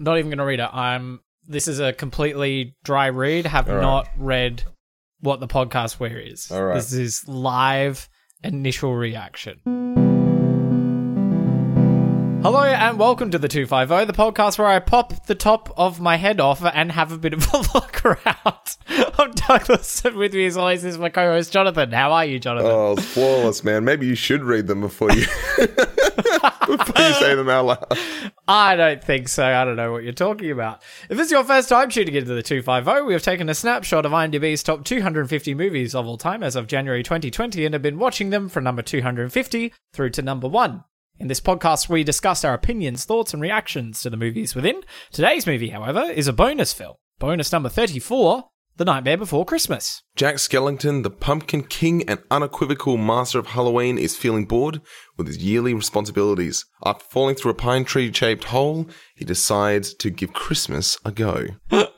Not even going to read it. I'm. This is a completely dry read. Have All right. not read what the podcast where is. All right. This is live initial reaction. Hello and welcome to the 250, the podcast where I pop the top of my head off and have a bit of a look around. I'm Douglas, and with me as always is my co-host Jonathan. How are you, Jonathan? Oh, flawless, man. Maybe you should read them before you you say them out loud. I don't think so. I don't know what you're talking about. If this is your first time tuning into the 250, we have taken a snapshot of IMDb's top 250 movies of all time as of January 2020 and have been watching them from number 250 through to number 1. In this podcast, we discuss our opinions, thoughts, and reactions to the movies within. Today's movie, however, is a bonus film. Bonus number 34 The Nightmare Before Christmas. Jack Skellington, the Pumpkin King and unequivocal master of Halloween, is feeling bored with his yearly responsibilities. After falling through a pine tree shaped hole, he decides to give Christmas a go.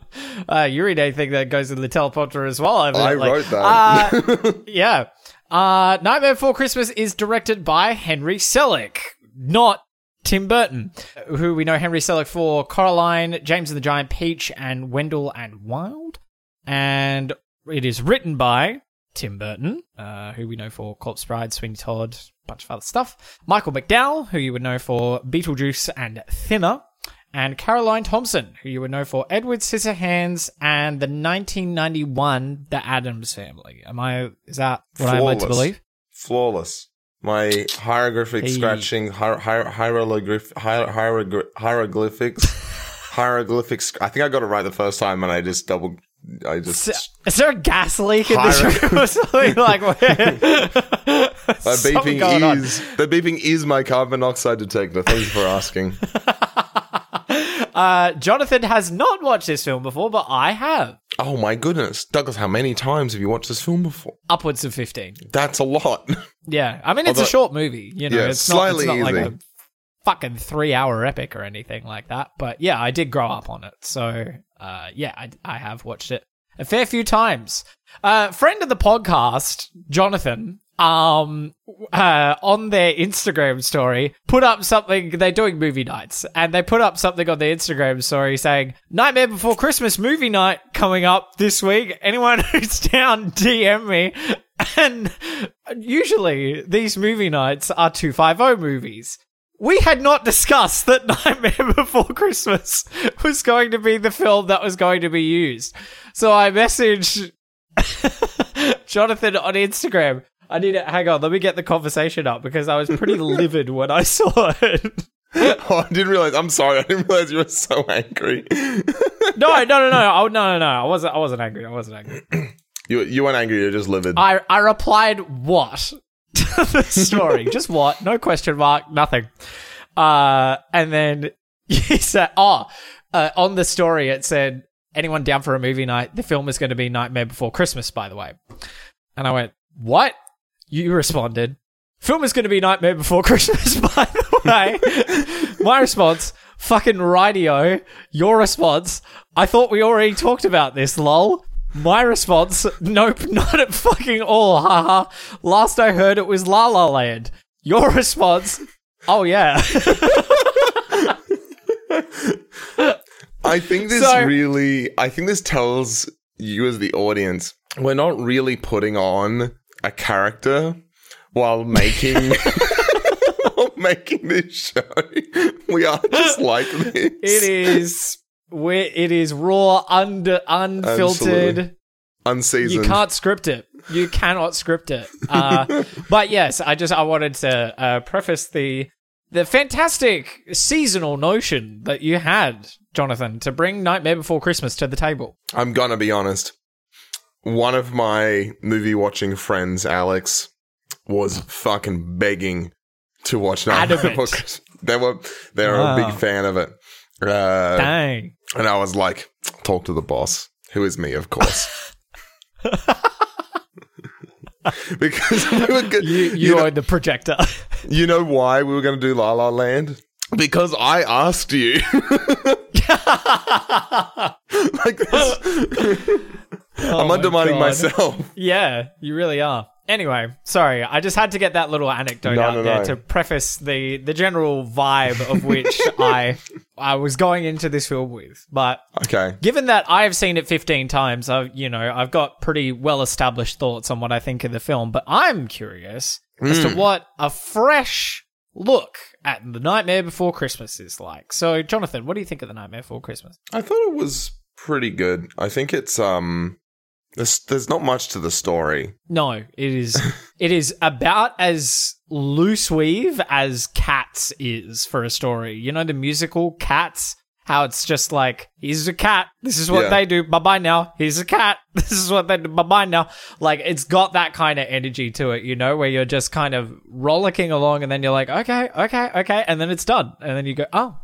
Uh, you read anything that goes in the teleprompter as well. I wrote that. Uh, yeah. Uh, Nightmare Before Christmas is directed by Henry Selick, not Tim Burton, who we know Henry Selick for Coraline, James and the Giant Peach, and Wendell and Wild. And it is written by Tim Burton, uh, who we know for Corpse Bride, Sweeney Todd, a bunch of other stuff. Michael McDowell, who you would know for Beetlejuice and Thinner. And Caroline Thompson, who you would know for Edward Scissorhands and the 1991 The Addams Family. Am I? Is that what I'm led to believe? Flawless. My hieroglyphic Hey. scratching, hier- hier- hieroglyph, hier- hieroglyphics, hieroglyphics. I think I got it right the first time, and I just double. I just. Is, is there a gas leak in this room or something? Like, The something going on. beeping is the beeping is my carbon monoxide detector. Thank you for asking. Uh, Jonathan has not watched this film before, but I have. oh my goodness, Douglas, how many times have you watched this film before? Upwards of 15. That's a lot. Yeah. I mean, it's a short movie. You know, Yeah, it's not, it's slightly not like easy. a fucking three hour epic or anything like that. But yeah, I did grow up on it. So, uh, yeah, I, I have watched it a fair few times. Uh, friend of the podcast, Jonathan, um, uh, on their Instagram story, put up something. They're doing movie nights, and they put up something on their Instagram story saying "Nightmare Before Christmas movie night coming up this week. Anyone who's down, DM me." And usually these movie nights are two five zero movies. We had not discussed that Nightmare Before Christmas was going to be the film that was going to be used. So I messaged Jonathan on Instagram. I need to hang on. Let me get the conversation up because I was pretty livid when I saw it. oh, I didn't realize. I'm sorry. I didn't realize you were so angry. No, no, no, no, oh, no, no, no. I wasn't. I wasn't angry. I wasn't angry. you you weren't angry. You're just livid. I I replied what the story. Just what? No question mark. Nothing. Uh, and then he said, "Oh, uh, on the story it said." Anyone down for a movie night? The film is going to be Nightmare Before Christmas, by the way. And I went, What? You responded, Film is going to be Nightmare Before Christmas, by the way. My response, fucking radio. Your response, I thought we already talked about this, lol. My response, nope, not at fucking all, haha. Last I heard it was La La Land. Your response, oh yeah. I think this So- really, I think this tells you as the audience, we're not really putting on a character while making, while making this show. We are just like this. It is, we it is raw, under, unfiltered. Absolutely. unseasoned. You can't script it. You cannot script it. Uh, but yes, I just I wanted to uh, preface the the fantastic seasonal notion that you had, Jonathan, to bring Nightmare Before Christmas to the table. I'm gonna be honest. One of my movie watching friends, Alex, was fucking begging to watch Nightmare Adamant. Before Christmas. They were they're Wow. a big fan of it. Uh, Dang. and I was like, talk to the boss, who is me, of course. because we were good. You, you, you, know, the projector. you know why we were going to do La La Land? Because I asked you. like this. I'm Oh my undermining myself. yeah, you really are. Anyway, sorry, I just had to get that little anecdote No, out no, there no. to preface the the general vibe of which I I was going into this film with. But Okay. given that I have seen it 15 times, I you know, I've got pretty well established thoughts on what I think of the film, but I'm curious as to what a fresh look at The Nightmare Before Christmas is like. So, Jonathan, what do you think of The Nightmare Before Christmas? I thought it was pretty good. I think it's um there's there's not much to the story. No, it is it is about as loose weave as Cats is for a story. You know the musical Cats? How it's just like, he's a cat. This is what Yeah. they do. Bye bye now. He's a cat. This is what they do. Bye bye now. Like, it's got that kind of energy to it, you know, where you're just kind of rollicking along and then you're like, okay, okay, okay. And then it's done. And then you go, oh,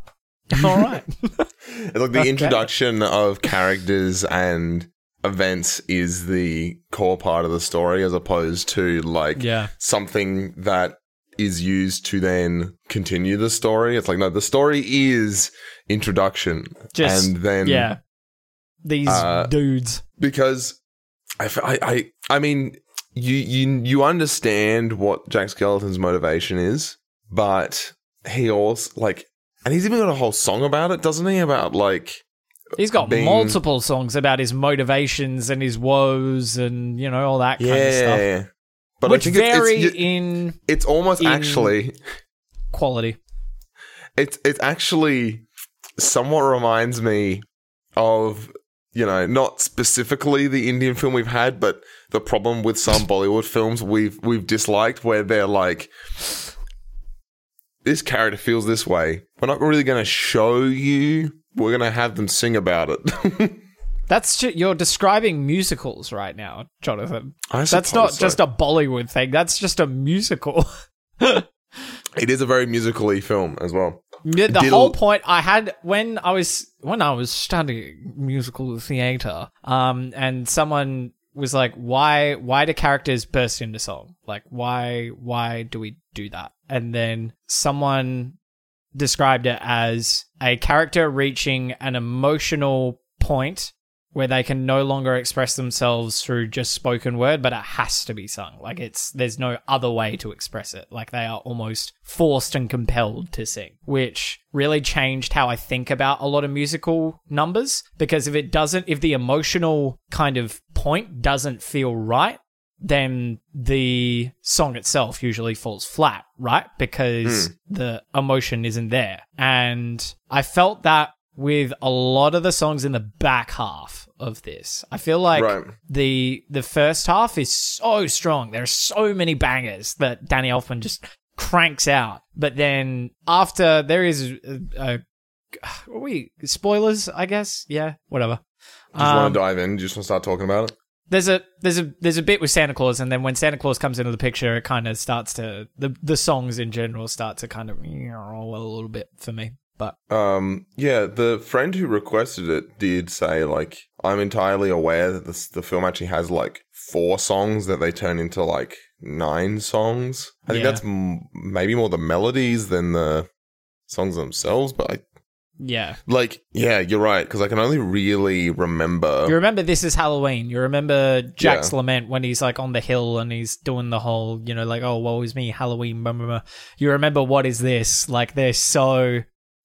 all right. It's like the Okay. introduction of characters and events is the core part of the story as opposed to like yeah. something that is used to then continue the story. It's like no, the story is introduction, Just, and then yeah. These uh, dudes. because I, f- I, I, I mean, you, you, you understand what Jack Skeleton's motivation is, but he also like, and he's even got a whole song about it, doesn't he? About like, He's got being- multiple songs about his motivations and his woes and, you know, all that kind of stuff. yeah, but which I think vary it's, it's, in it's almost in- actually, quality. it's, it's actually somewhat reminds me of, you know, not specifically the Indian film we've had, but the problem with some Bollywood films we've we've disliked where they're like this character feels this way. We're not really going to show you. We're going to have them sing about it. That's ju- you're describing musicals right now, Jonathan. I That's not so. just a Bollywood thing. That's just a musical. It is a very musically film as well. the the Diddle- whole point I had when I was when I was studying musical theater, um, and someone was like, "Why? Why do characters burst into song? Like, why? Why do we do that?" And then someone described it as a character reaching an emotional point where they can no longer express themselves through just spoken word, but it has to be sung. Like it's there's no other way to express it. Like they are almost forced and compelled to sing, which really changed how I think about a lot of musical numbers. Because if it doesn't, if the emotional kind of point doesn't feel right, then the song itself usually falls flat, right? Because the emotion isn't there. And I felt that with a lot of the songs in the back half of this. I feel like Right. the the first half is so strong. There are so many bangers that Danny Elfman just cranks out. But then after there is a, a are we spoilers, I guess. Yeah, whatever. Just Um, want to dive in. Just want to start talking about it. There's a there's a there's a bit with Santa Claus, and then when Santa Claus comes into the picture, it kind of starts to the the songs in general start to kind of roll a little bit for me. But Um, yeah, the friend who requested it did say like I'm entirely aware that this, the film actually has like four songs that they turn into like nine songs. I think that's m- maybe more the melodies than the songs themselves, but I yeah, like yeah, you're right because I can only really remember. you remember this is Halloween. You remember Jack's lament when he's like on the hill and he's doing the whole you know like oh woe is me Halloween. Blah, blah, blah. You remember what is this? Like they're so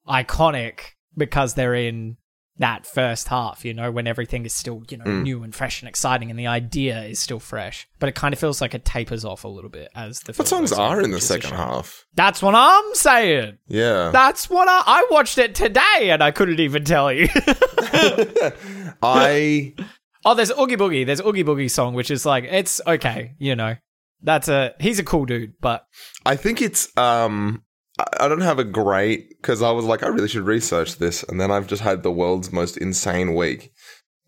iconic because they're in that first half, you know, when everything is still, you know, Mm. new and fresh and exciting and the idea is still fresh. But it kind of feels like it tapers off a little bit as the what songs are in the which is a second half? That's what I'm saying. Yeah, That's what I I watched it today and I couldn't even tell you. I oh, there's Oogie Boogie. There's Oogie Boogie song, which is like it's okay, you know. That's a he's a cool dude, but I think it's um I- don't have a great because I was like I really should research this and then I've just had the world's most insane week.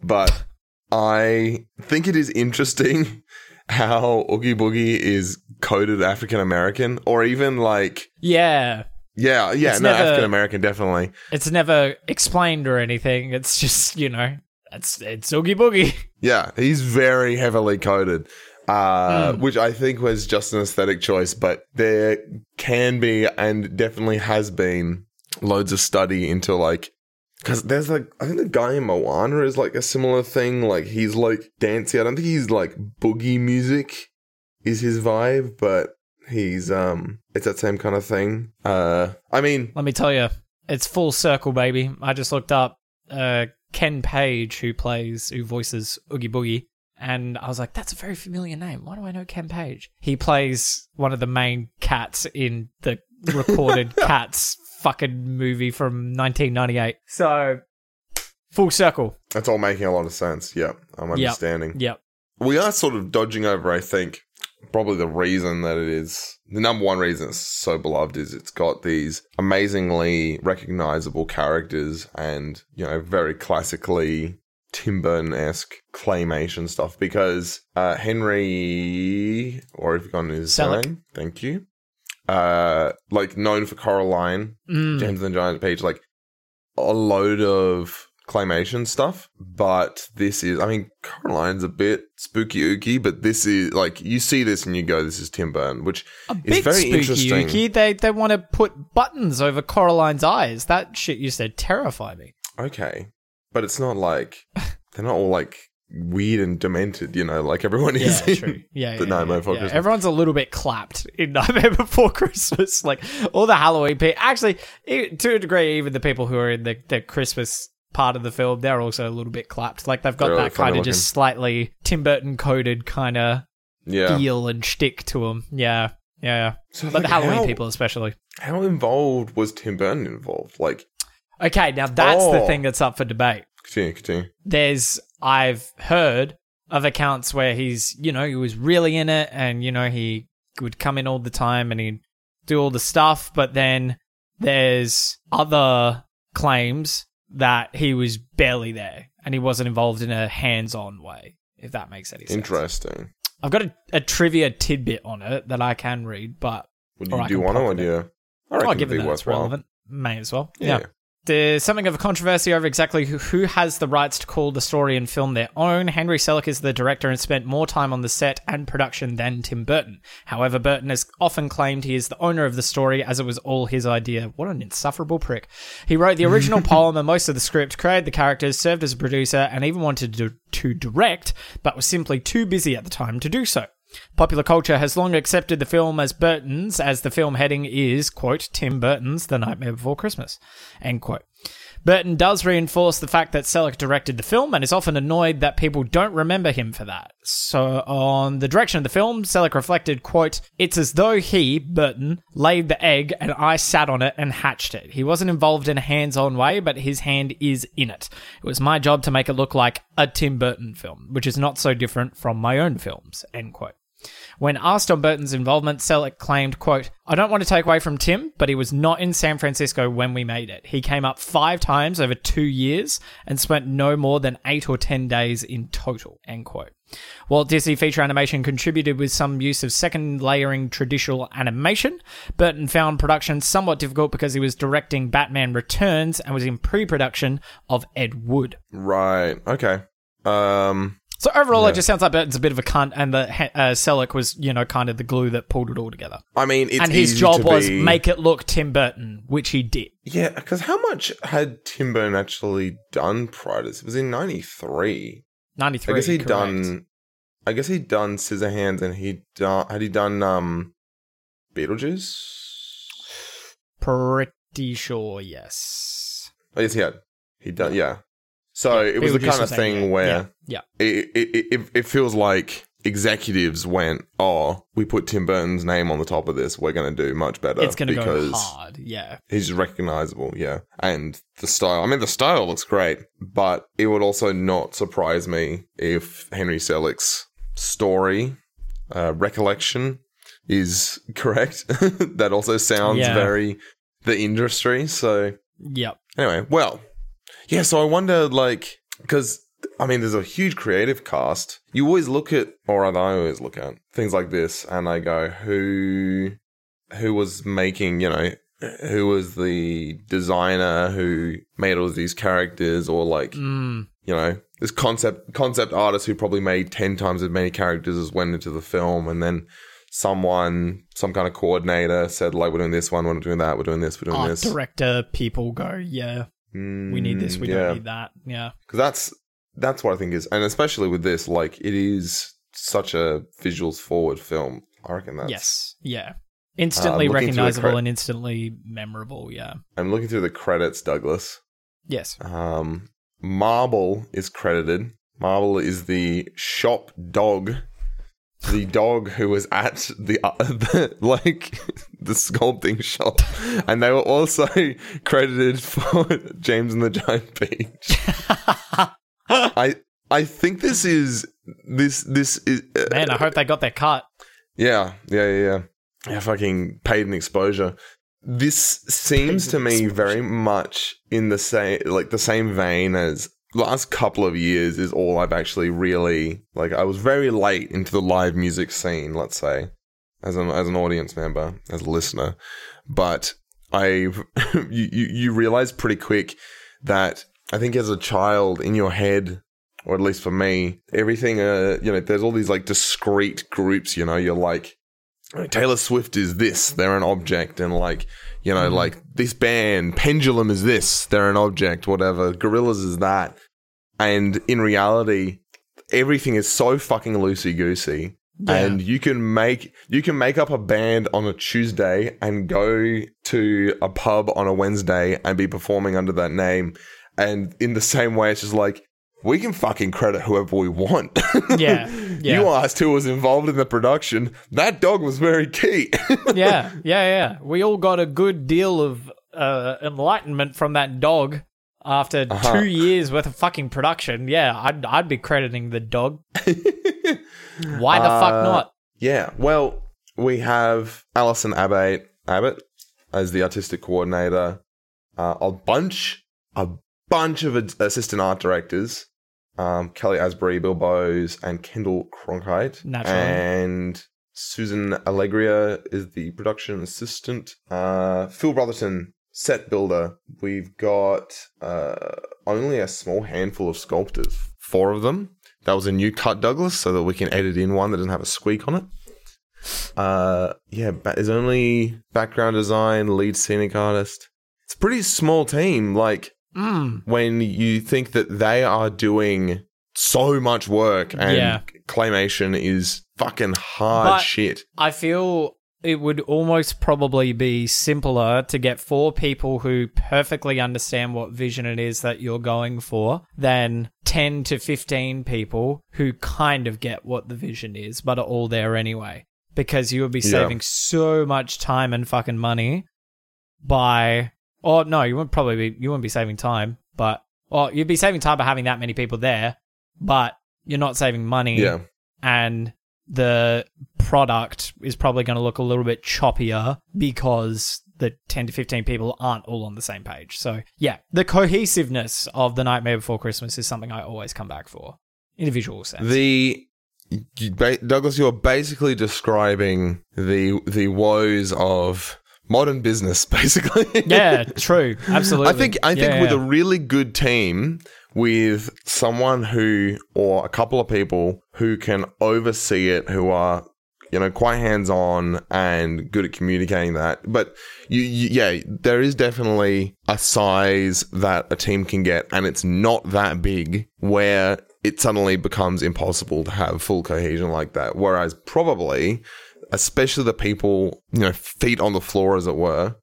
But I think it is interesting how Oogie Boogie is coded African American or even like yeah, yeah, yeah, It's no, African American definitely. it's never explained or anything. It's just you know, it's it's Oogie Boogie. Yeah, he's very heavily coded. Uh, Mm. which I think was just an aesthetic choice, but there can be and definitely has been loads of study into like because there's like I think the guy in Moana is like a similar thing. Like he's like dancey. I don't think he's like boogie music is his vibe, but he's um it's that same kind of thing. Uh, I mean, Let me tell you, it's full circle, baby. I just looked up uh, Ken Page, who plays, who voices Oogie Boogie, and I was like, that's a very familiar name. Why do I know Ken Page? He plays one of the main cats in the recorded Cats fucking movie from 1998. So, full circle. That's all making a lot of sense. Yeah, I'm understanding. Yep. We are sort of dodging over, I think, probably the reason that it is the number one reason it's so beloved is it's got these amazingly recognizable characters and, you know, very classically Tim Burton esque claymation stuff because uh, Henry, or if you've gone his Selick. name, thank you. Uh, like known for Coraline, Mm. James and the Giant Peach, like a load of claymation stuff. But this is, I mean, Coraline's a bit spooky ooky, but this is like you see this and you go, "This is Tim Burton," which A is very spooky, interesting. Yuki. They they want to put buttons over Coraline's eyes. That shit used to terrify me. Okay, but it's not like they're not all like weird and demented, you know, like everyone is. Yeah, in true. Yeah, the yeah, Nightmare yeah, Before yeah. Christmas. Everyone's a little bit clapped in Nightmare Before Christmas. Like all the Halloween people. Actually, to a degree, even the people who are in the, the Christmas part of the film, they're also a little bit clapped. Like they've got They're that kind of just slightly Tim Burton coded kind of yeah. feel and shtick to them. Yeah, yeah. So, But the Halloween how- people, especially. How involved was Tim Burton involved? Like, Okay, now that's the Oh. thing that's up for debate. continue, continue. there's I've heard of accounts where he's you know he was really in it and you know he would come in all the time and he'd do all the stuff but then there's other claims that he was barely there and he wasn't involved in a hands-on way if that makes any sense Interesting. I've got a, a trivia tidbit on it that I can read but Would you do one or do you? I reckon oh, it'd given be worthwhile. relevant may as well Yeah. yeah. There's something of a controversy over exactly who, who has the rights to call the story and film their own. Henry Selick is the director and spent more time on the set and production than Tim Burton. However, Burton has often claimed he is the owner of the story as it was all his idea. What an insufferable prick. He wrote the original poem and most of the script, created the characters, served as a producer, and even wanted to, to direct, but was simply too busy at the time to do so. Popular culture has long accepted the film as Burton's, as the film heading is, quote, Tim Burton's The Nightmare Before Christmas, end quote. Burton does reinforce the fact that Selick directed the film and is often annoyed that people don't remember him for that. So, on the direction of the film, Selick reflected, quote, It's as though he, Burton, laid the egg and I sat on it and hatched it. He wasn't involved in a hands on way, but his hand is in it. It was my job to make it look like a Tim Burton film, which is not so different from my own films, end quote. When asked on Burton's involvement, Selick claimed, quote, I don't want to take away from Tim, but he was not in San Francisco when we made it. He came up five times over two years and spent no more than eight or ten days in total, end quote. Walt Disney Feature Animation contributed with some use of second layering traditional animation. Burton found production somewhat difficult because he was directing Batman Returns and was in pre-production of Ed Wood. Right. Okay. Um. So overall, Yeah. it just sounds like Burton's a bit of a cunt, and the uh, Selick was, you know, kind of the glue that pulled it all together. I mean, it's and his job was be- make it look Tim Burton, which he did. Yeah, because how much had Tim Burton actually done prior to this? It was in '93. '93. I guess he'd done. I guess he'd done Scissorhands, and he'd done. Had he done um, Beetlejuice? Pretty sure, yes. I guess he had. He'd done. Yeah. So it was the kind of thing 88. where yeah, it, it, it, it feels like executives went, "Oh, we put Tim Burton's name on the top of this. We're going to do much better." it's gonna because go hard. Yeah, He's recognizable, yeah. And the style, I mean, the style looks great, but it would also not surprise me if Henry Selick's story, uh, recollection is correct. that also sounds Yeah. very the industry. So, yep. anyway, well, yeah, so I wonder, like, because. I mean, there's a huge creative cast. You always look at, or I always look at things like this, and I go, who, who was making, you know, who was the designer who made all of these characters or like Mm, you know this concept concept artist who probably made 10 times as many characters as went into the film and then someone some kind of coordinator said like we're doing this one we're not doing that we're doing this we're doing art this director people go, yeah, we need this, we Mm, yeah. don't need that. Yeah, because that's that's what i think is and especially with this like it is such a visuals forward film i reckon that's yes, yeah. Instantly Uh, looking through the recognizable cre- and instantly memorable. Yeah. I'm looking through the credits, Douglas. Yes. Um, Marble is credited. Marble is the shop dog, the dog who was at the, uh, the like the sculpting shop, and they were also credited for James and the Giant Peach. I I think this is this this is uh, Man, I hope they got their cut. yeah yeah yeah yeah. yeah fucking paid an exposure. This seems to me very much in the same like the same vein as last couple of years is all I've actually really like I was very late into the live music scene, let's say, as an as an audience member, as a listener. But I you, you you realize pretty quick that I think as a child in your head or at least for me, everything uh you know, there's all these like discrete groups, you know, you're like Taylor Swift is this, they're an object, and like, you know, like this band, Pendulum is this, they're an object, whatever, Gorillaz is that. And in reality, everything is so fucking loosey goosey. Yeah. And you can make you can make up a band on a Tuesday and go to a pub on a Wednesday and be performing under that name. And in the same way, it's just like we can fucking credit whoever we want. Yeah, yeah. You asked who was involved in the production. That dog was very key. yeah, yeah, yeah. We all got a good deal of uh, enlightenment from that dog after Uh-huh. two years worth of fucking production. Yeah, I'd I'd be crediting the dog. Why the fuck Uh, not? yeah. Well, we have Alison Abbott Abbott as the artistic coordinator. Uh, a bunch, a bunch of ad- assistant art directors. Um, Kelly Asbury, Bill Bowes, and Kendall Cronkite. Naturally. And Susan Allegria is the production assistant. Uh, Phil Brotherton, set builder. We've got uh, only a small handful of sculptors. Four of them. That was a new cut, Douglas, so that we can edit in one that doesn't have a squeak on it. Uh, yeah, ba- there's only background design, lead scenic artist. It's a pretty small team. Like, Mm. when you think that they are doing so much work and Yeah. claymation is fucking hard But- shit. I feel it would almost probably be simpler to get four people who perfectly understand what vision it is that you're going for than 10 to 15 people who kind of get what the vision is, but are all there anyway. Because you would be Yeah. saving so much time and fucking money by. Or no, you wouldn't probably be. You wouldn't be saving time, but. Or you'd be saving time by having that many people there, but you're not saving money Yeah. and the product is probably going to look a little bit choppier because the 10 to 15 people aren't all on the same page. So, yeah, the cohesiveness of The Nightmare Before Christmas is something I always come back for in a visual sense. The you Douglas, you're basically describing the the woes of modern business, basically. yeah, true. Absolutely. I think I think Yeah, with yeah. a really good team, with someone who or a couple of people who can oversee it, who are you know quite hands on and good at communicating that. But you, you, yeah, there is definitely a size that a team can get, and it's not that big where it suddenly becomes impossible to have full cohesion like that. Whereas probably, especially the people you know feet on the floor, as it were,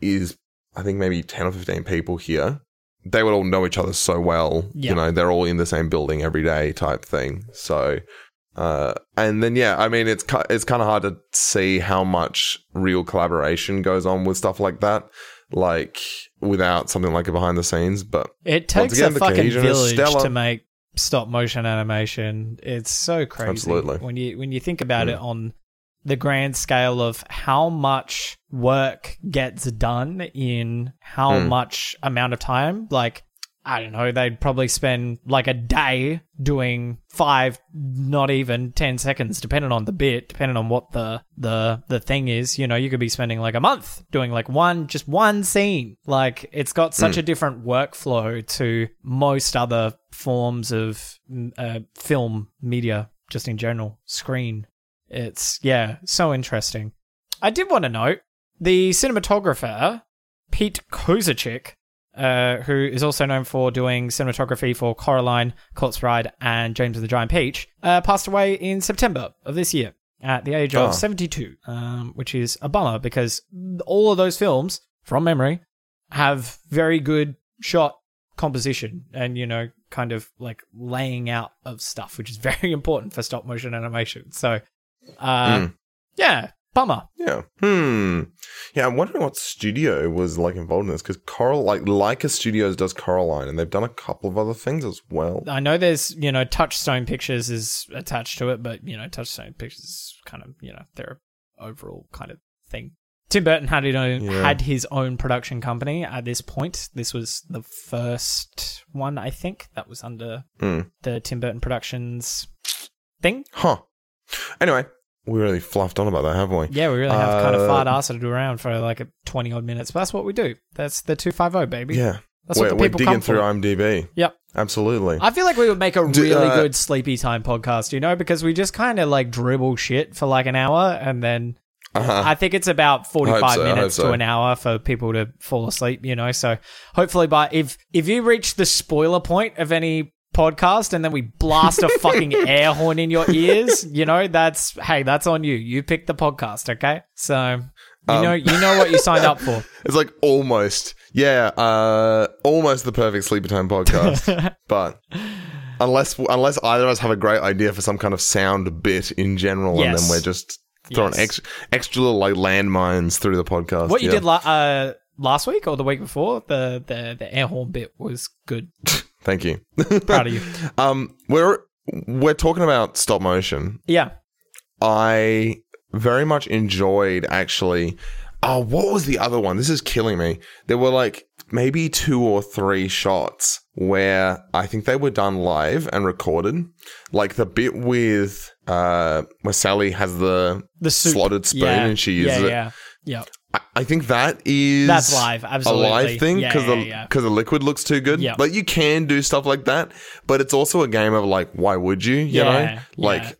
is I think maybe 10 or 15 people here. They would all know each other so well. You know, they're all in the same building every day type thing. So, uh, and then, yeah, I mean, it's, it's kind of hard to see how much real collaboration goes on with stuff like that. Like, without something like a behind the scenes. But It takes again, a fucking village to make stop motion animation. It's so crazy. Absolutely. When you when you think about Mm. it on the grand scale of how much work gets done in how Mm. much amount of time, like I don't know, they'd probably spend like a day doing five, not even ten seconds, depending on the bit, depending on what the the the thing is. You know, you could be spending like a month doing like one, just one scene. Like it's got such a different workflow to most other forms of mm, uh, film media, just in general, screen. It's yeah, so interesting. I did want to note the cinematographer Pete Kozachick uh, who is also known for doing cinematography for Coraline, Corpse Bride, and James and the Giant Peach, uh, passed away in September of this year. at the age of Oh. 72, um, which is a bummer because all of those films, from memory, have very good shot composition and, you know, kind of like laying out of stuff, which is very important for stop motion animation. So, uh, Mm. yeah, bummer. Yeah. Hmm. Yeah, I'm wondering what studio was like involved in this because Coral, like Laika Studios, does Coraline, and they've done a couple of other things as well. I know there's, you know, Touchstone Pictures is attached to it, but, you know, Touchstone Pictures is kind of, you know, their overall kind of thing. Tim Burton had, his own, Yeah. had his own production company at this point. This was the first one, I think, that was under Hmm. the Tim Burton Productions thing. Huh. Anyway, we really fluffed on about that, haven't we? Yeah, we really have kind of Uh, fart assed around for like a 20 odd minutes, but that's what we do. That's the 250, baby. Yeah. That's we're, what the we're people digging come through for. IMDb. Yep. Absolutely. I feel like we would make a really uh, good sleepy time podcast, you know, because we just kind of like dribble shit for like an hour and then Uh-huh. I think it's about 45 so, minutes so. to an hour for people to fall asleep, you know. So hopefully by if if you reach the spoiler point of any podcast and then we blast a fucking air horn in your ears, you know, that's hey, that's on you. You picked the podcast, okay? So you Um, know you know what you signed up for. It's like almost, yeah, uh, almost the perfect sleepy time podcast. but unless unless either of us have a great idea for some kind of sound bit in general, and then we're just throwing Yes. extra extra little like landmines through the podcast. What you yeah. did la- uh, last week or the week before, the the the air horn bit was good. Thank you. Proud of you. um, we're we're talking about stop motion. Yeah. I very much enjoyed actually. Oh, what was the other one? This is killing me. There were like maybe two or three shots where I think they were done live and recorded. Like the bit with uh where Sally has the The soup. slotted spoon yeah. and she uses yeah, it. Yeah. Yeah. I, think that is That's live, absolutely a live thing Yeah, because yeah, the yeah. because the liquid looks too good. Like you can do stuff like that, but it's also a game of like, why would you? You know, like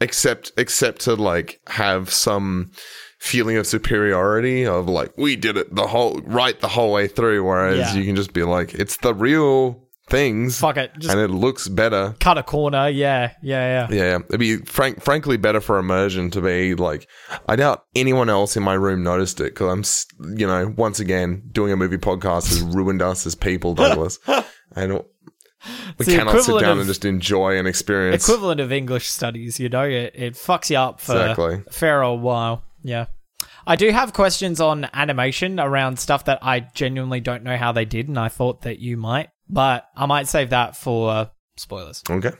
except except to like have some feeling of superiority of like we did it the whole right the whole way through, whereas you can just be like, it's the real things, Fuck it. Just and it looks better. cut a corner. Yeah. Yeah. Yeah. Yeah, yeah. it'd be frank, frankly better for immersion to be like. I doubt anyone else in my room noticed it because I'm, you know, once again doing a movie podcast has ruined us as people, Douglas, and we cannot sit down of- and just enjoy and experience. Equivalent of English studies, you know, it, it fucks you up for Exactly. a fair old while. Yeah. I do have questions on animation around stuff that I genuinely don't know how they did, and I thought that you might, but I might save that for uh, spoilers. Okay.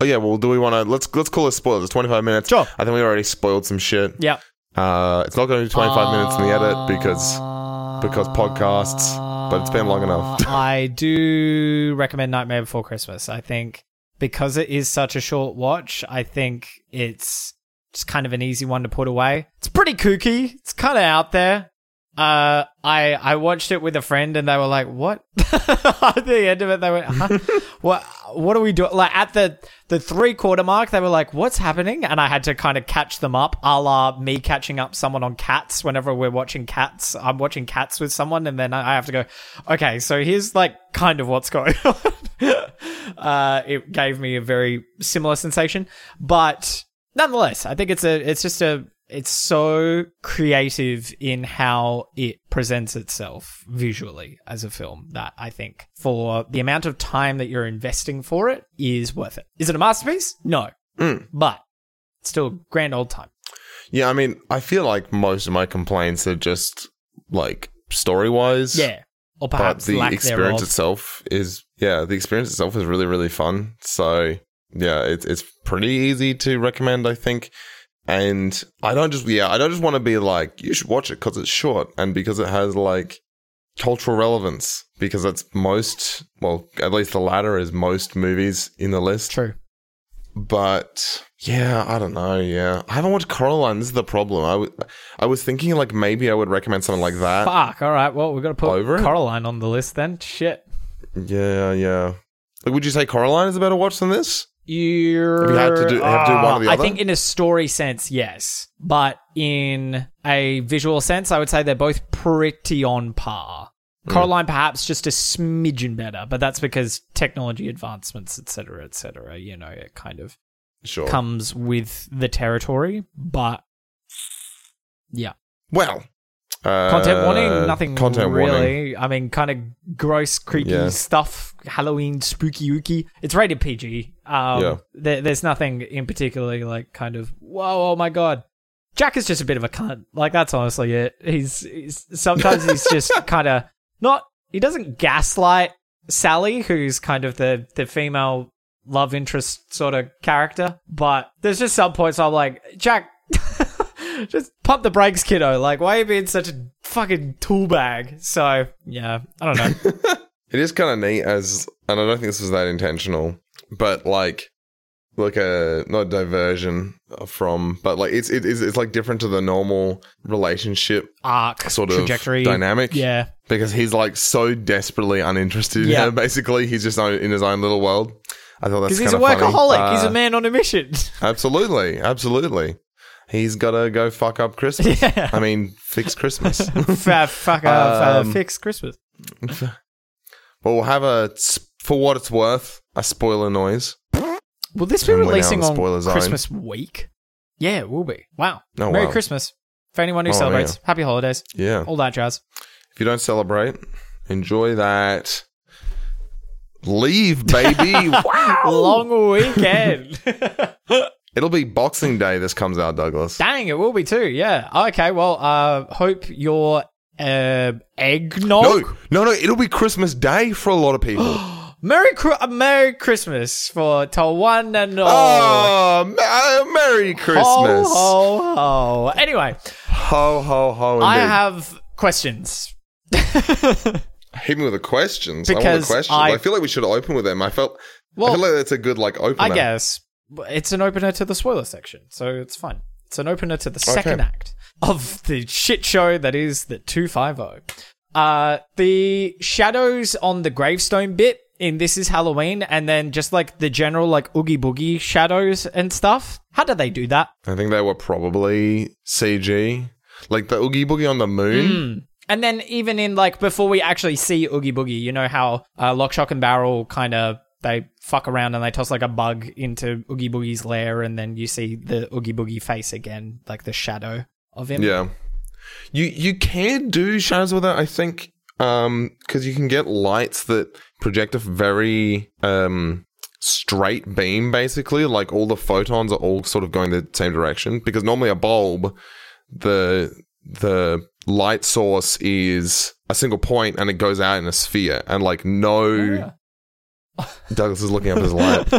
Oh yeah. Well, do we want to let's let's call it spoilers. Twenty five minutes. Sure. I think we already spoiled some shit. Yeah. Uh, it's not going to be twenty five minutes in the edit because because podcasts, but it's been long enough. I do recommend Nightmare Before Christmas. I think because it is such a short watch, I think it's just kind of an easy one to put away. It's pretty kooky. It's kind of out there. Uh, I I watched it with a friend and they were like, "What?" at the end of it, they went, huh? "What? What are we doing?" Like at the the three quarter mark, they were like, "What's happening?" And I had to kind of catch them up, a la me catching up someone on Cats. Whenever we're watching Cats, I'm watching Cats with someone, and then I have to go, "Okay, so here's like kind of what's going on." uh, it gave me a very similar sensation, but nonetheless, I think it's a it's just a it's so creative in how it presents itself visually as a film that I think for the amount of time that you're investing for it is worth it. Is it a masterpiece? No. Mm. But it's still a grand old time. Yeah, I mean, I feel like most of my complaints are just like story wise. Yeah. Or but perhaps the lack experience thereof. itself is yeah, the experience itself is really really fun. So yeah, it's it's pretty easy to recommend, I think. And I don't just yeah, I don't just want to be like you should watch it because it's short and because it has like cultural relevance because it's most well at least the latter is most movies in the list. True. But yeah, I don't know. Yeah, I haven't watched Coraline. This is the problem. I w- I was thinking like maybe I would recommend something like that. Fuck. All right. Well, we've got to put Over it? Coraline on the list then. Shit. Yeah, yeah. Like, would you say Coraline is a better watch than this? You're, If you had to do- have to do one or the I other? think in a story sense, yes. But in a visual sense, I would say they're both pretty on par. Hmm. Coraline perhaps just a smidgen better, but that's because technology advancements, etc., etc. You know, it kind of Sure. comes with the territory, but yeah. well, uh, Content warning, nothing Content really. warning. I mean, kind of gross, creepy Yeah. stuff. Halloween, spooky, ooky. It's rated PG. Um, Yeah. there, there's nothing in particularly like kind of whoa, oh my god. Jack is just a bit of a cunt. Like that's honestly it. He's, he's sometimes he's just kind of not. He doesn't gaslight Sally, who's kind of the the female love interest sort of character. But there's just some points I'm like, Jack, just pump the brakes, kiddo. Like, why are you being such a fucking tool bag? So, yeah, I don't know. It is kind of neat as, and I don't think this was that intentional, but like, like a not diversion from, but like it's it is it's like different to the normal relationship Arc, sort of trajectory. dynamic. Yeah. because he's like so desperately uninterested in Yeah. her. Basically, he's just in his own little world. I thought that's Because he's a kinda funny. workaholic. he's Uh, a man on a mission. Absolutely, absolutely. He's got to go fuck up Christmas. Yeah. I mean, fix Christmas. F- fuck, uh, f- Um, fix Christmas. well, we'll have a, for what it's worth, a spoiler noise. Will this be and releasing in on zone. Christmas week? Yeah, it will be. Wow. Oh, Merry wow. Christmas. For anyone who Oh, celebrates, happy holidays, Yeah. all that jazz. If you don't celebrate, enjoy that. Leave, baby. wow. Long weekend. It'll be Boxing Day. This comes out, Douglas. Dang, it will be too. Yeah. Okay. Well, uh, hope your uh, eggnog. No, no, no. It'll be Christmas Day for a lot of people. Merry, Cri- uh, Merry Christmas for to one and all. oh, ma- Merry Christmas. Ho, ho, ho. Anyway, ho, ho. ho I have questions. Hit me with the questions. I want Because the questions. I- I, feel like we should open with them. I felt. well, I feel like that's a good like opener. I guess it's an opener to the spoiler section, so it's fine. It's an opener to the second act of the shit show that is the 250. Uh, the shadows on the gravestone bit in This Is Halloween, and then just like the general like Oogie Boogie shadows and stuff. How did they do that? I think they were probably CG, like the Oogie Boogie on the moon. Hmm. And then even in like before we actually see Oogie Boogie, you know how uh, Lock, Shock, and Barrel kind of they fuck around and they toss like a bug into Oogie Boogie's lair, and then you see the Oogie Boogie face again, like the shadow of him. Yeah, you you can do shadows with it. I think um because you can get lights that project a very um straight beam basically like all the photons are all sort of going the same direction because normally a bulb the the light source is a single point and it goes out in a sphere and like no Yeah. Douglas is looking up his light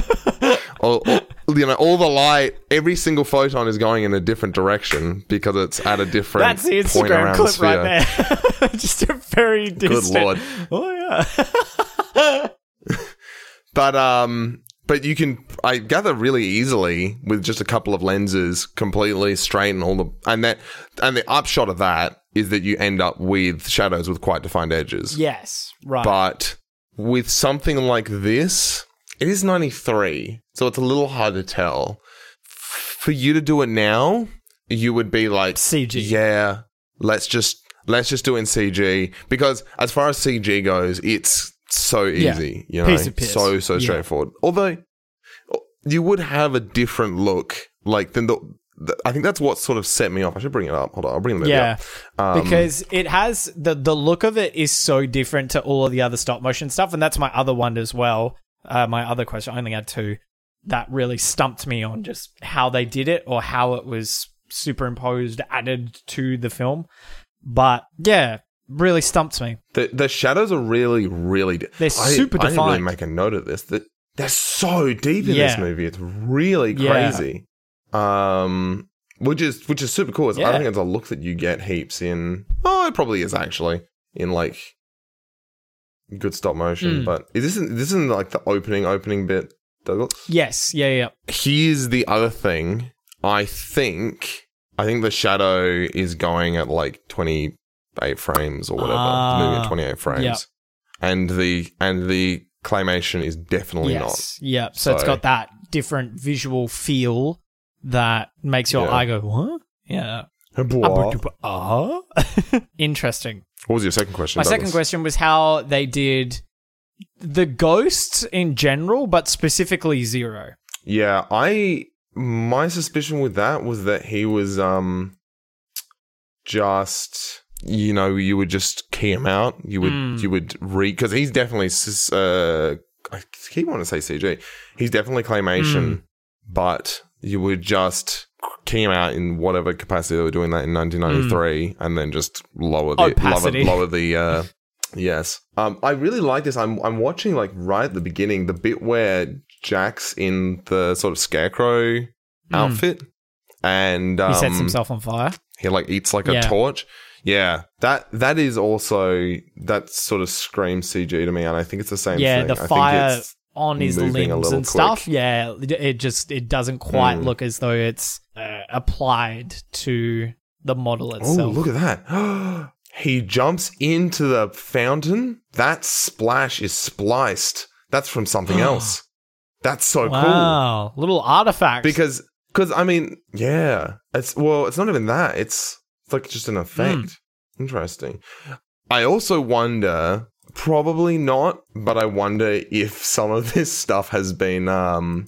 all, all- you know all the light every single photon is going in a different direction because it's at a different That's the point Instagram around clip the sphere. right there. Just a very distant. lord. Oh yeah. But um, but you can I gather really easily with just a couple of lenses, completely straighten all the and that and the upshot of that is that you end up with shadows with quite defined edges. yes. Right. But with something like this, it is ninety three, so it's a little hard to tell. For you to do it now, you would be like CG. Yeah, let's just let's just do it in CG because as far as CG goes, it's so Yeah. easy. You know, Piece of piss. so so Yeah. straightforward. Although you would have a different look, like than the. The- I think that's what sort of set me off. I should bring it up. Hold on, I'll bring the movie yeah. up. Um, because it has the the look of it is so different to all of the other stop motion stuff, and that's my other one as well. Uh, my other question, I only had two that really stumped me on just how they did it or how it was superimposed, added to the film. But yeah, really stumped me. the the shadows are really really. Di- They're I- super I didn't really defined. make a note of this. That they're so deep in Yeah. this movie. It's really Yeah. crazy. Um, which is which is super cool. It's- I Yeah. think it's a look that you get heaps in. Oh, it probably is actually in like good stop motion. Mm. But is this in, this isn't like the opening opening bit, Douglas? Yes, yeah, yeah. Here's the other thing. I think I think the shadow is going at like 28 frames or whatever. Ah, moving at 28 frames. yep. And the and the claymation is definitely not. yes, yeah. So, it's got that different visual feel that makes your Yeah. eye go, what? Yeah. Ah. Interesting. What was your second question? My second Douglas? question was how they did the ghosts in general, but specifically Zero. Yeah, I my suspicion with that was that he was um just you know you would just key him out. You would Mm. you would read because he's definitely uh I keep wanting to say CG. He's definitely claymation, Mm. but you would just him out in whatever capacity they were doing that in 1993, and then just lower the lower, Opacity. lower the uh Yes. Um, I really like this. I'm I'm watching like right at the beginning, the bit where Jack's in the sort of scarecrow outfit, and um. He sets himself on fire. he like eats like a torch. Yeah, that that is also that sort of screams CG to me, and I think it's the same. Yeah, thing. the I think fire it's- on his limbs and stuff. quick. Yeah, it- just it doesn't quite Mm. look as though it's uh, applied to the model Oh, itself. look at that! he jumps into the fountain. That splash is spliced. That's from something else. That's so cool. wow, little artifact. because because I mean, yeah, it's well, it's not even that. It's it's like just an effect. Hmm. Interesting. I also wonder, probably not, but I wonder if some of this stuff has been um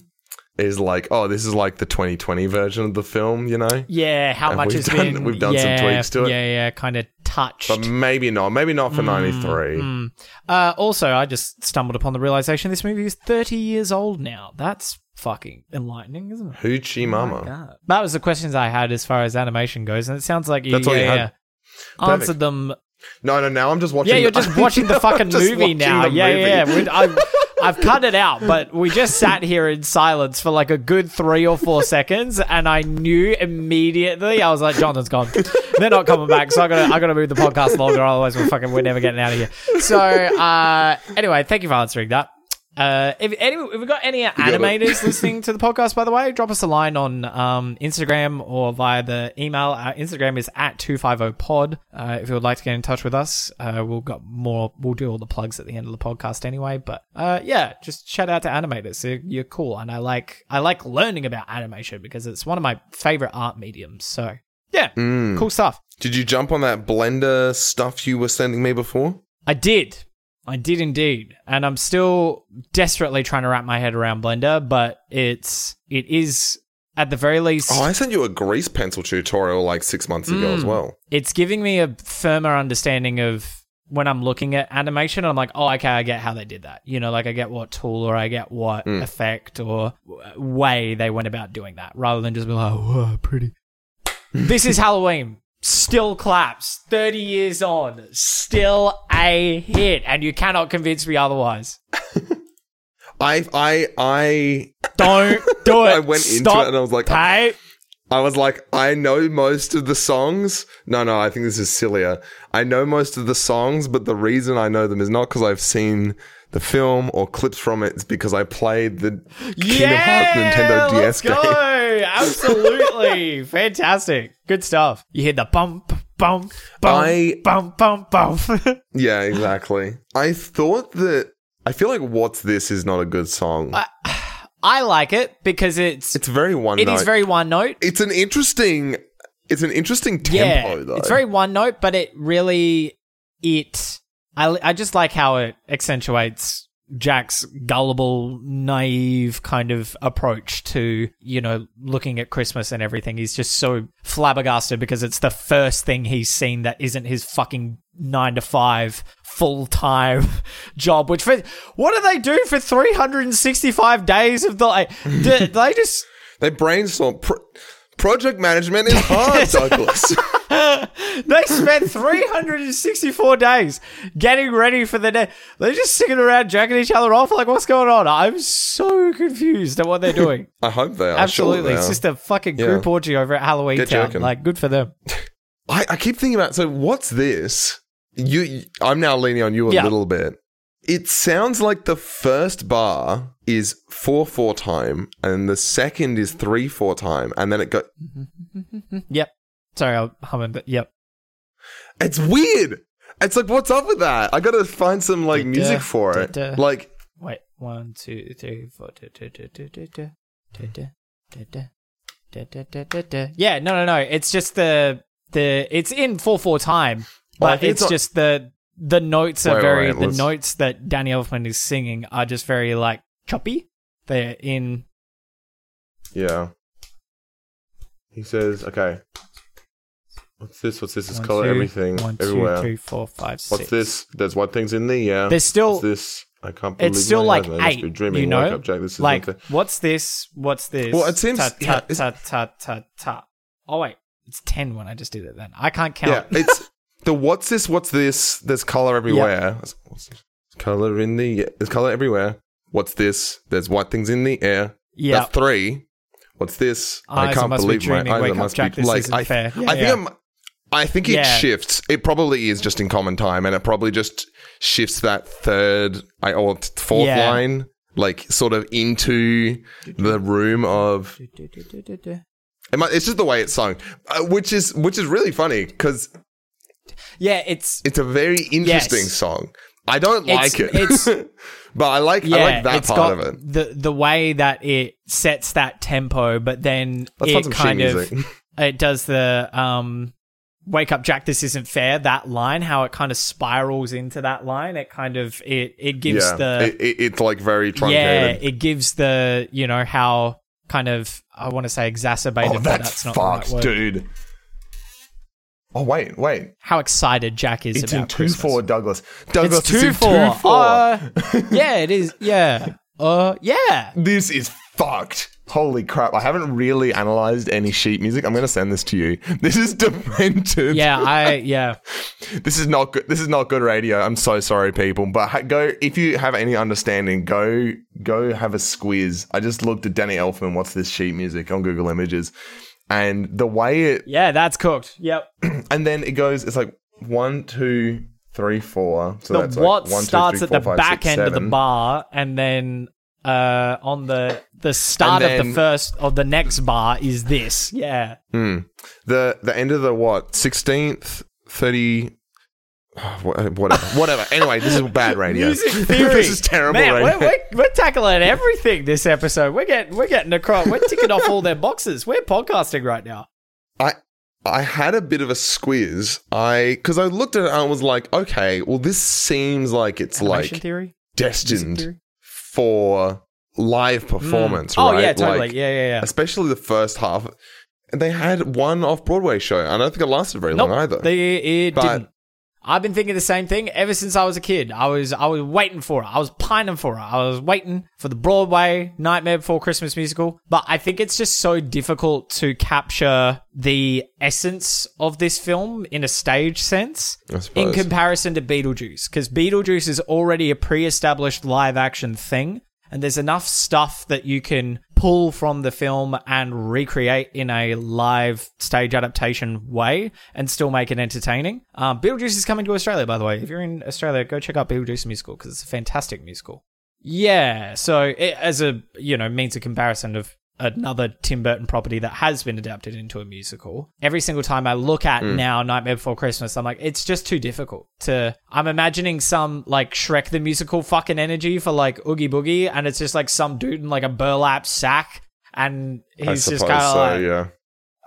is like, oh, this is like the 2020 version of the film, you know? yeah, how And much we've has done- been we've done some tweaks to it. Yeah, yeah, kind of touched. But maybe not. Maybe not for 93. Mm. Uh, also, I just stumbled upon the realization this movie is 30 years old now. That's fucking enlightening, isn't it? Hoochie Oh Mama. That was the questions I had as far as animation goes, and it sounds like you, That's all yeah, you had? yeah, Perfect. answered them. No, no, now I'm just watching. Yeah, you're the- just watching the fucking movie now. Yeah, movie. yeah, yeah. I've, I've cut it out, but we just sat here in silence for like a good three or four seconds, and I knew immediately. I was like, "Jonathan's gone. They're not coming back." So I gotta, I gotta move the podcast longer. Otherwise, we're fucking, we're never getting out of here. So, uh, anyway, thank you for answering that. Uh, if any, if we've got any animators listening to the podcast, by the way, drop us a line on um, Instagram or via the email. Our Instagram is at two five zero pod. Uh, if you would like to get in touch with us, uh, we'll got more. We'll do all the plugs at the end of the podcast anyway. But uh, yeah, just shout out to animators. You're, you're cool, and I like I like learning about animation because it's one of my favorite art mediums. So yeah, Mm. cool stuff. Did you jump on that Blender stuff you were sending me before? I did. I did indeed. And I'm still desperately trying to wrap my head around Blender, but it's it is at the very least Oh, I sent you a grease pencil tutorial like six months ago as Mm. well. it's giving me a firmer understanding of when I'm looking at animation, I'm like, oh, okay, I get how they did that. You know, like I get what tool or I get what Mm. effect or way they went about doing that, rather than just be like, whoa, pretty. this is Halloween. Still claps. 30 years on. Still a hit. And you cannot convince me otherwise. I I I Don't do it. I went into it and I was like, Hey. I was like, I know most of the songs. No, no, I think this is sillier. I know most of the songs, but the reason I know them is not because I've seen the film or clips from it. It's because I played the Kingdom Hearts Nintendo DS game. go. Absolutely. Fantastic. Good stuff. You hear the bump, bump, bump, I- bump, bump, bump. Yeah, exactly. I thought that. I feel like "What's This" is not a good song. I like it because it's it's very one. it note. is very one note. It's an interesting. It's an interesting tempo, yeah, though. it's very one note, but it really it. I I just like how it accentuates Jack's gullible, naive kind of approach to you know looking at Christmas and everything. He's just so flabbergasted because it's the first thing he's seen that isn't his fucking nine to five full time job. Which for what do they do for three hundred and sixty five days of the like? do, they just They brainstorm. Pro- project management is hard, Douglas. they spent 364 days getting ready for the day. They're just sitting around jacking each other off. Like, what's going on? I'm so confused at what they're doing. I hope they are. Absolutely. Surely they it's are. just a fucking Yeah. group orgy over at Halloween Get Town. jerking. Like, good for them. I, I keep thinking about. So, what's this? You, I'm now leaning on you a Yeah. little bit. It sounds like the first bar is 4 4 time, and the second is 3 4 time, and then it got. yep. Sorry, I'll hum it. Yep. It's weird. It's like, what's up with that? I gotta find some like music for it. Like, wait, one, two, three, four, yeah, no, no, no. It's just the the it's in four four time, but it's, just the the notes are Wait, very wait, the let's- notes that Danny Elfman is singing are just very like choppy. They're in yeah. he says, okay, what's this? What's this? It's color two, everything one, two, everywhere. three, four, five, What's this? There's white things in the air. There's still What's this? I can't believe it's still like eyes. Eight. dreaming. you know, Wake up, Jack. This is like not what's this? What's this? Well, it seems- ta yeah, ta ta ta ta ta. Oh wait, it's ten when I just did it. Then I can't count. Yeah, it's the what's this? What's this? There's color everywhere. This? Color in the there's color everywhere. What's this? There's white things in the air. Yeah. That's three. What's this? Eyes, I can't must be believe my eyes. I Wake up, must Jack, be this like I, fair. Yeah, I think. I'm, I think it Yeah. shifts. It probably is just in common time, and it probably just shifts that third I or fourth Yeah. line, like sort of into the room of. It might, it's just the way it's sung, uh, which is which is really funny because Yeah, it's it's a very interesting Yes. song. I don't It's- like it, it's- but I like yeah, I like that it's part of it. the the way that it sets that tempo, but then Let's it kind of music. it does the um wake up jack this isn't fair that line how it kind of spirals into that line it kind of it it gives yeah, the it, it, it's like very yeah truncated. it gives the you know how kind of i want to say exacerbated oh, but that's, that's not fucked, the right word. dude. Oh wait, wait! how excited jack is It's about in two Christmas. four, Douglas. Douglas it's two four. two four. Uh, yeah it is yeah uh yeah this is fucked. Holy crap! I haven't really analyzed any sheet music. I'm gonna send this to you. This is demented. yeah i yeah This is not good. This is not good radio. I'm so sorry, people. But go if you have any understanding, go go have a squiz. I just looked at Danny Elfman. What's this sheet music on Google Images? And the way it, yeah that's cooked yep and then it goes. It's like one, two, three, four. So the that's what like one, two, starts three, at the five, back six, end of the bar and then uh on the the start And of the first of the next bar is this yeah Hmm. The the end of the what? Sixteenth, thirty. Whatever, whatever. Anyway, this is bad radio. music theory this is terrible Man, radio. we're, we're, we're tackling everything this episode we're getting we're getting across we're ticking off all their boxes we're podcasting right now I I had a bit of a squeeze. I because I looked at it and I was like, okay, well, this seems like it's Animation like theory destined theory? for live mm. performance, oh right? yeah totally Like, yeah yeah yeah Especially the first half. And they had one off Broadway show. I don't think it lasted very Nope, long either. They, it But- didn't. I've been thinking the same thing ever since I was a kid. I was I was waiting for it. I was pining for it. I was waiting for the Broadway Nightmare Before Christmas musical. But I think it's just so difficult to capture the essence of this film in a stage sense in comparison to Beetlejuice because Beetlejuice is already a pre-established live action thing and there's enough stuff that you can pull from the film and recreate in a live stage adaptation way and still make it entertaining. Um, Beetlejuice is coming to Australia, by the way. If you're in Australia, go check out Beetlejuice musical because it's a fantastic musical. Yeah, so it, as a you know means of comparison of another Tim Burton property that has been adapted into a musical. Every single time I look at hmm. now Nightmare Before Christmas, I'm like, it's just too difficult to. I'm imagining some like Shrek the musical fucking energy for like Oogie Boogie, and it's just like some dude in like a burlap sack, and he's just kind of so, like, yeah.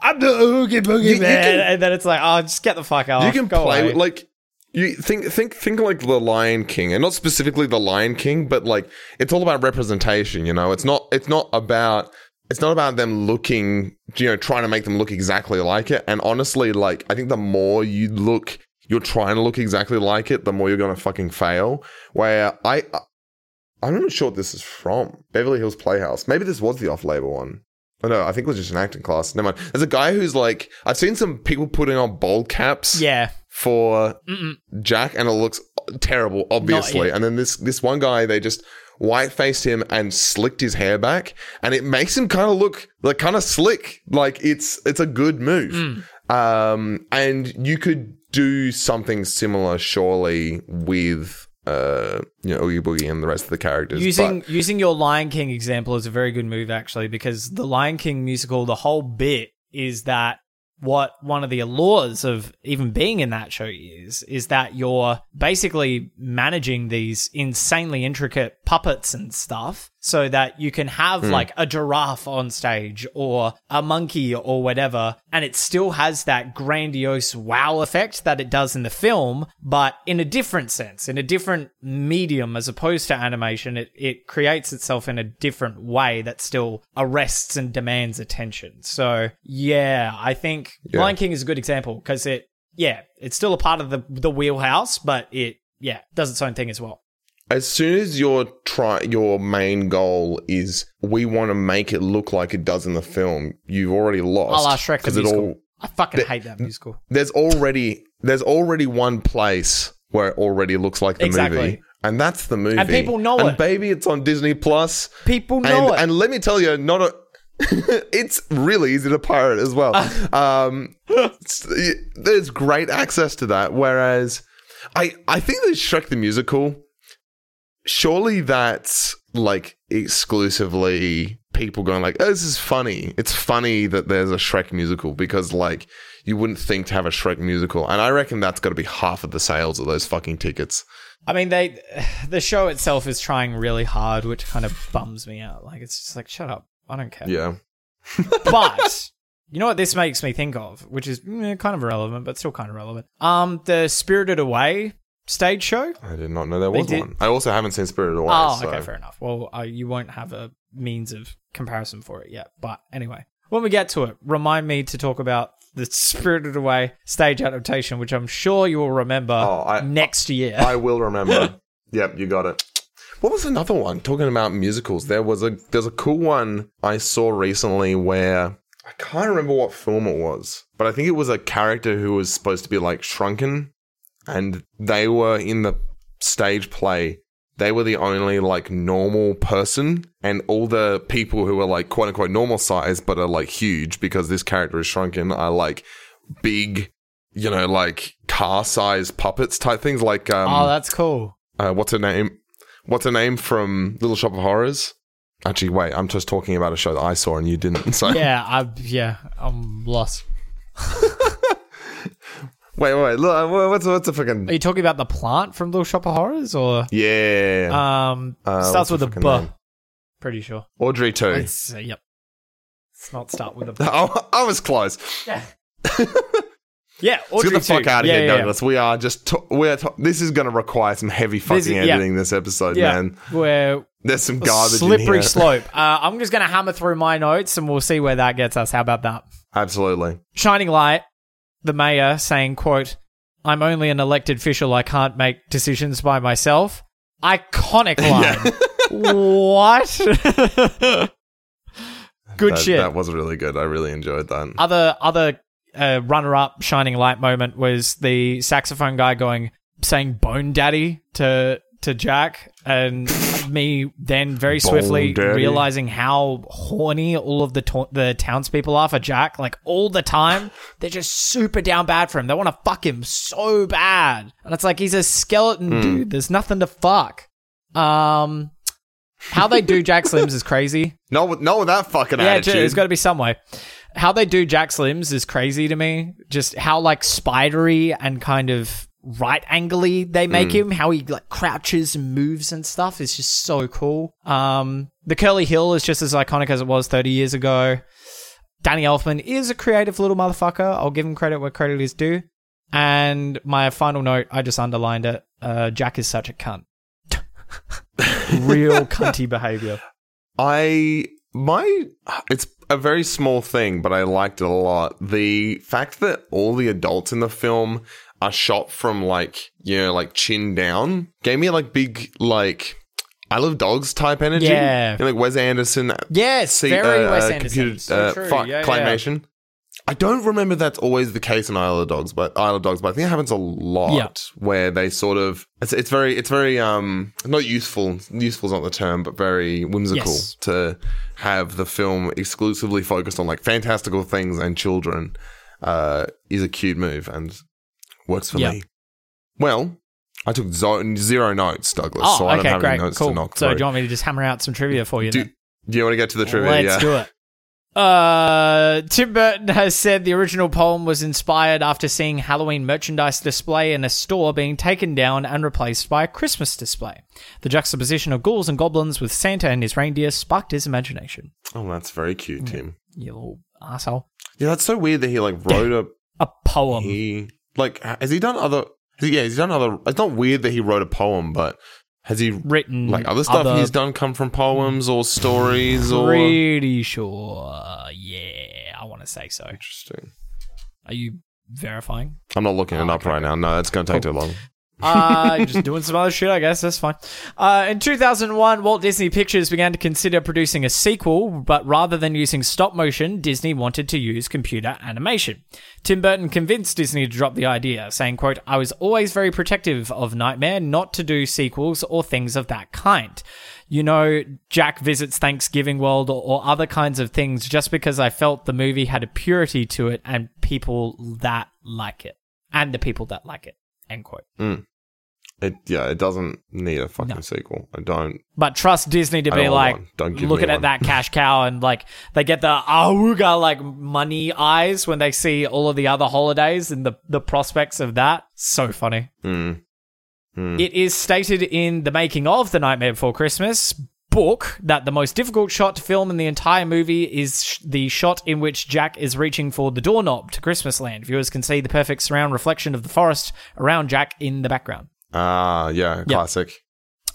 I'm the Oogie Boogie You- you man, can- and then it's like, oh, just get the fuck out. you can Go play away. like you think think think like the Lion King, and not specifically the Lion King, but like it's all about representation. You know, it's not it's not about it's not about them looking, you know, trying to make them look exactly like it. And honestly, like I think the more you look, you're trying to look exactly like it, the more you're gonna fucking fail. Where I. I'm not sure what this is from. Beverly Hills Playhouse. Maybe this was the off-label one. Oh no, I think it was just an acting class. Never mind. There's a guy who's like, I've seen some people putting on bold caps yeah, for Mm-mm. Jack, and it looks terrible, obviously. And then this this one guy, they just white faced him and slicked his hair back, and it makes him kind of look like kind of slick. Like it's it's a good move. Mm. Um, and you could do something similar, surely, with uh, you know, Oogie Boogie and the rest of the characters. using But- using your Lion King example is a very good move actually because the Lion King musical, the whole bit is that what one of the allures of even being in that show is is that you're basically managing these insanely intricate puppets and stuff so that you can have hmm. like a giraffe on stage or a monkey or whatever and it still has that grandiose wow effect that it does in the film but in a different sense in a different medium as opposed to animation it, it creates itself in a different way that still arrests and demands attention. So yeah i think Yeah. lion king is a good example because it yeah it's still a part of the the wheelhouse but it yeah does its own thing as well As soon as your try your main goal is we want to make it look like it does in the film, you've already lost. a la Shrek the 'Cause it musical. all i fucking hate that musical there's already there's already one place where it already looks like the Exactly. movie. And that's the movie. And people know and it. baby, it's on Disney Plus. people know and, it and let me tell you, not a. it's really easy to pirate as well. um, there's great access to that. Whereas, I I think that Shrek the musical, surely that's like exclusively people going like, "Oh, this is funny." It's funny that there's a Shrek musical because like you wouldn't think to have a Shrek musical, and I reckon that's got to be half of the sales of those fucking tickets. I mean, they the show itself is trying really hard, which kind of bums me out. Like, it's just like, shut up, I don't care. Yeah. But you know what this makes me think of, which is eh, kind of irrelevant, but still kind of relevant. Um, the Spirited Away stage show. I did not know there They was did- one. I also haven't seen Spirited Away. Oh, so- okay, fair enough. Well, uh, you won't have a means of comparison for it yet. But anyway, when we get to it, remind me to talk about the Spirited Away stage adaptation, which I'm sure you will remember Oh, I- next year. I will remember. yep, you got it. What was another one? Talking about musicals, there was a there's a cool one I saw recently where I can't remember what film it was, but I think it was a character who was supposed to be like shrunken, and they were in the stage play. They were the only like normal person, and all the people who are like quote unquote normal size but are like huge because this character is shrunken are like big, you know, like car sized puppets type things. Like um, oh, that's cool. uh, what's her name? What's her name from Little Shop of Horrors? Actually, wait, I'm just talking about a show that I saw and you didn't. So Yeah, I yeah, I'm lost. wait, wait, look, uh, what's what's the fucking Are you talking about the plant from Little Shop of Horrors, or yeah? um Uh, starts with a name? Pretty sure. Audrey too. It's uh, yep. It's not start with a B. Oh, I was close. yeah. Yeah, Let's get the fuck out of yeah, here, yeah, Douglas. We are just t- we're t- this is going to require some heavy fucking This is- yeah. editing this episode, Yeah, man. We're There's some garbage. in slippery here. slope. Uh, I'm just gonna hammer through my notes, and we'll see where that gets us. How about that? Absolutely. Shining light. The mayor saying, "quote I'm only an elected official. I can't make decisions by myself." Iconic line. what? Good that, shit. That was really good. I really enjoyed that. other other uh, runner up shining light moment was the saxophone guy going saying bone daddy to to Jack and me then very swiftly realizing how horny all of the to- the townspeople are for Jack like all the time. They're just super down bad for him. They want to fuck him so bad. And it's like he's a skeleton Hmm. dude. There's nothing to fuck. Um how they do Jack Slims is crazy. No, no, that fucking yeah, attitude. there's got to be some way. How they do Jack Slims is crazy to me. Just how like spidery and kind of right angly they make him. How he like crouches and moves and stuff is just so cool. Um, the curly hill is just as iconic as it was 30 years ago. Danny Elfman is a creative little motherfucker. I'll give him credit where credit is due. And my final note, I just underlined it. Uh, Jack is such a cunt. Real cunty behavior. I my it's a very small thing, but I liked it a lot. The fact that all the adults in the film are shot from like you know like chin down gave me like big like Isle of Dogs type energy. Yeah. Like Wes Anderson. Yes, see- very uh, Wes uh, Anderson. computer- so uh, true. fuck, yeah, yeah. I don't remember that's always the case in Isle of Dogs, but Isle of Dogs, but I think it happens a lot Yeah. where they sort of it's it's very it's very um not useful useful is not the term, but very whimsical Yes. to have the film exclusively focused on like fantastical things and children uh is a cute move and works for Yeah. me. Well, I took zo- zero notes, Douglas, Oh, so I don't okay, have great, any notes cool. to knock So, through. do you want me to just hammer out some trivia for you? Do- then? Do you want to get to the trivia? Let's yeah. do it. Uh, Tim Burton has said the original poem was inspired after seeing Halloween merchandise display in a store being taken down and replaced by a Christmas display. The juxtaposition of ghouls and goblins with Santa and his reindeer sparked his imagination. Oh, that's very cute, Tim. You little asshole. Yeah, that's so weird that he like wrote a A poem. he like has he done other? Yeah, he's done other. It's not weird that he wrote a poem, but has he written like other stuff other- he's done come from poems or stories or? Pretty sure. Yeah, I want to say so. Interesting. Are you verifying? I'm not looking it up oh, right now. No, it's going to take too long. Uh, just doing some other shit, I guess. That's fine. Uh, in 2001, Walt Disney Pictures began to consider producing a sequel, but rather than using stop motion, Disney wanted to use computer animation. Tim Burton convinced Disney to drop the idea, saying, quote, I was always very protective of Nightmare not to do sequels or things of that kind. You know, Jack visits Thanksgiving World or, or other kinds of things just because I felt the movie had a purity to it and people that like it. And the people that like it. End quote. It yeah, it doesn't need a fucking sequel. I don't. But trust Disney to I be don't want like one. Don't give me looking at that cash cow and like they get the awooga like money eyes when they see all of the other holidays and the, the prospects of that. So funny. Mm. It is stated in the making of The Nightmare Before Christmas book that the most difficult shot to film in the entire movie is sh- the shot in which Jack is reaching for the doorknob to Christmas land. Viewers can see the perfect surround reflection of the forest around Jack in the background. Ah, yeah, classic.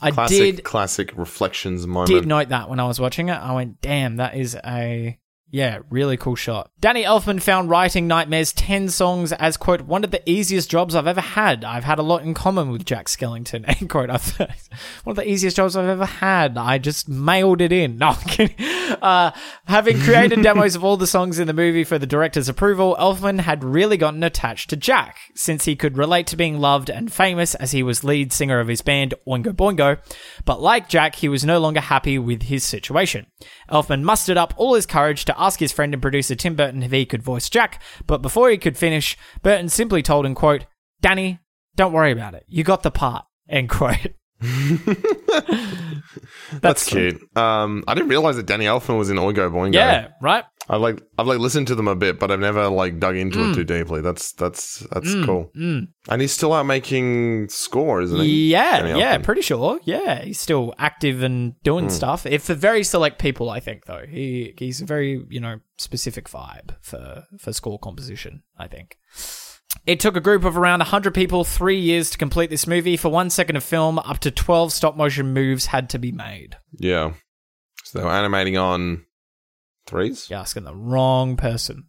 I Classic, did classic reflections moment. did note that when I was watching it. I went, damn, that is a yeah, really cool shot. Danny Elfman found writing Nightmare's 10 songs as, quote, one of the easiest jobs I've ever had. I've had a lot in common with Jack Skellington, end quote. One of the easiest jobs I've ever had. I just mailed it in. No, I'm kidding. Uh, having created demos of all the songs in the movie for the director's approval, Elfman had really gotten attached to Jack, since he could relate to being loved and famous as he was lead singer of his band, Oingo Boingo. But like Jack, he was no longer happy with his situation. Elfman mustered up all his courage to ask his friend and producer Tim Burton if he could voice Jack, but before he could finish, Burton simply told him, quote, Danny, don't worry about it. You got the part, end quote. That's cute. Um, I didn't realize that Danny Elfman was in Oingo Boingo. Yeah, right? I like I've like listened to them a bit, but I've never like dug into Mm. it too deeply. That's that's that's mm, cool. Mm. And he's still out making score, isn't he? Yeah, yeah, pretty sure. Yeah, he's still active and doing mm. stuff. If for very select people, I think though, he he's a very you know specific vibe for for score composition. I think. It took a group of around 100 people three years to complete this movie. For one second of film, up to 12 stop motion moves had to be made. Yeah. So they were animating on threes. You're asking the wrong person.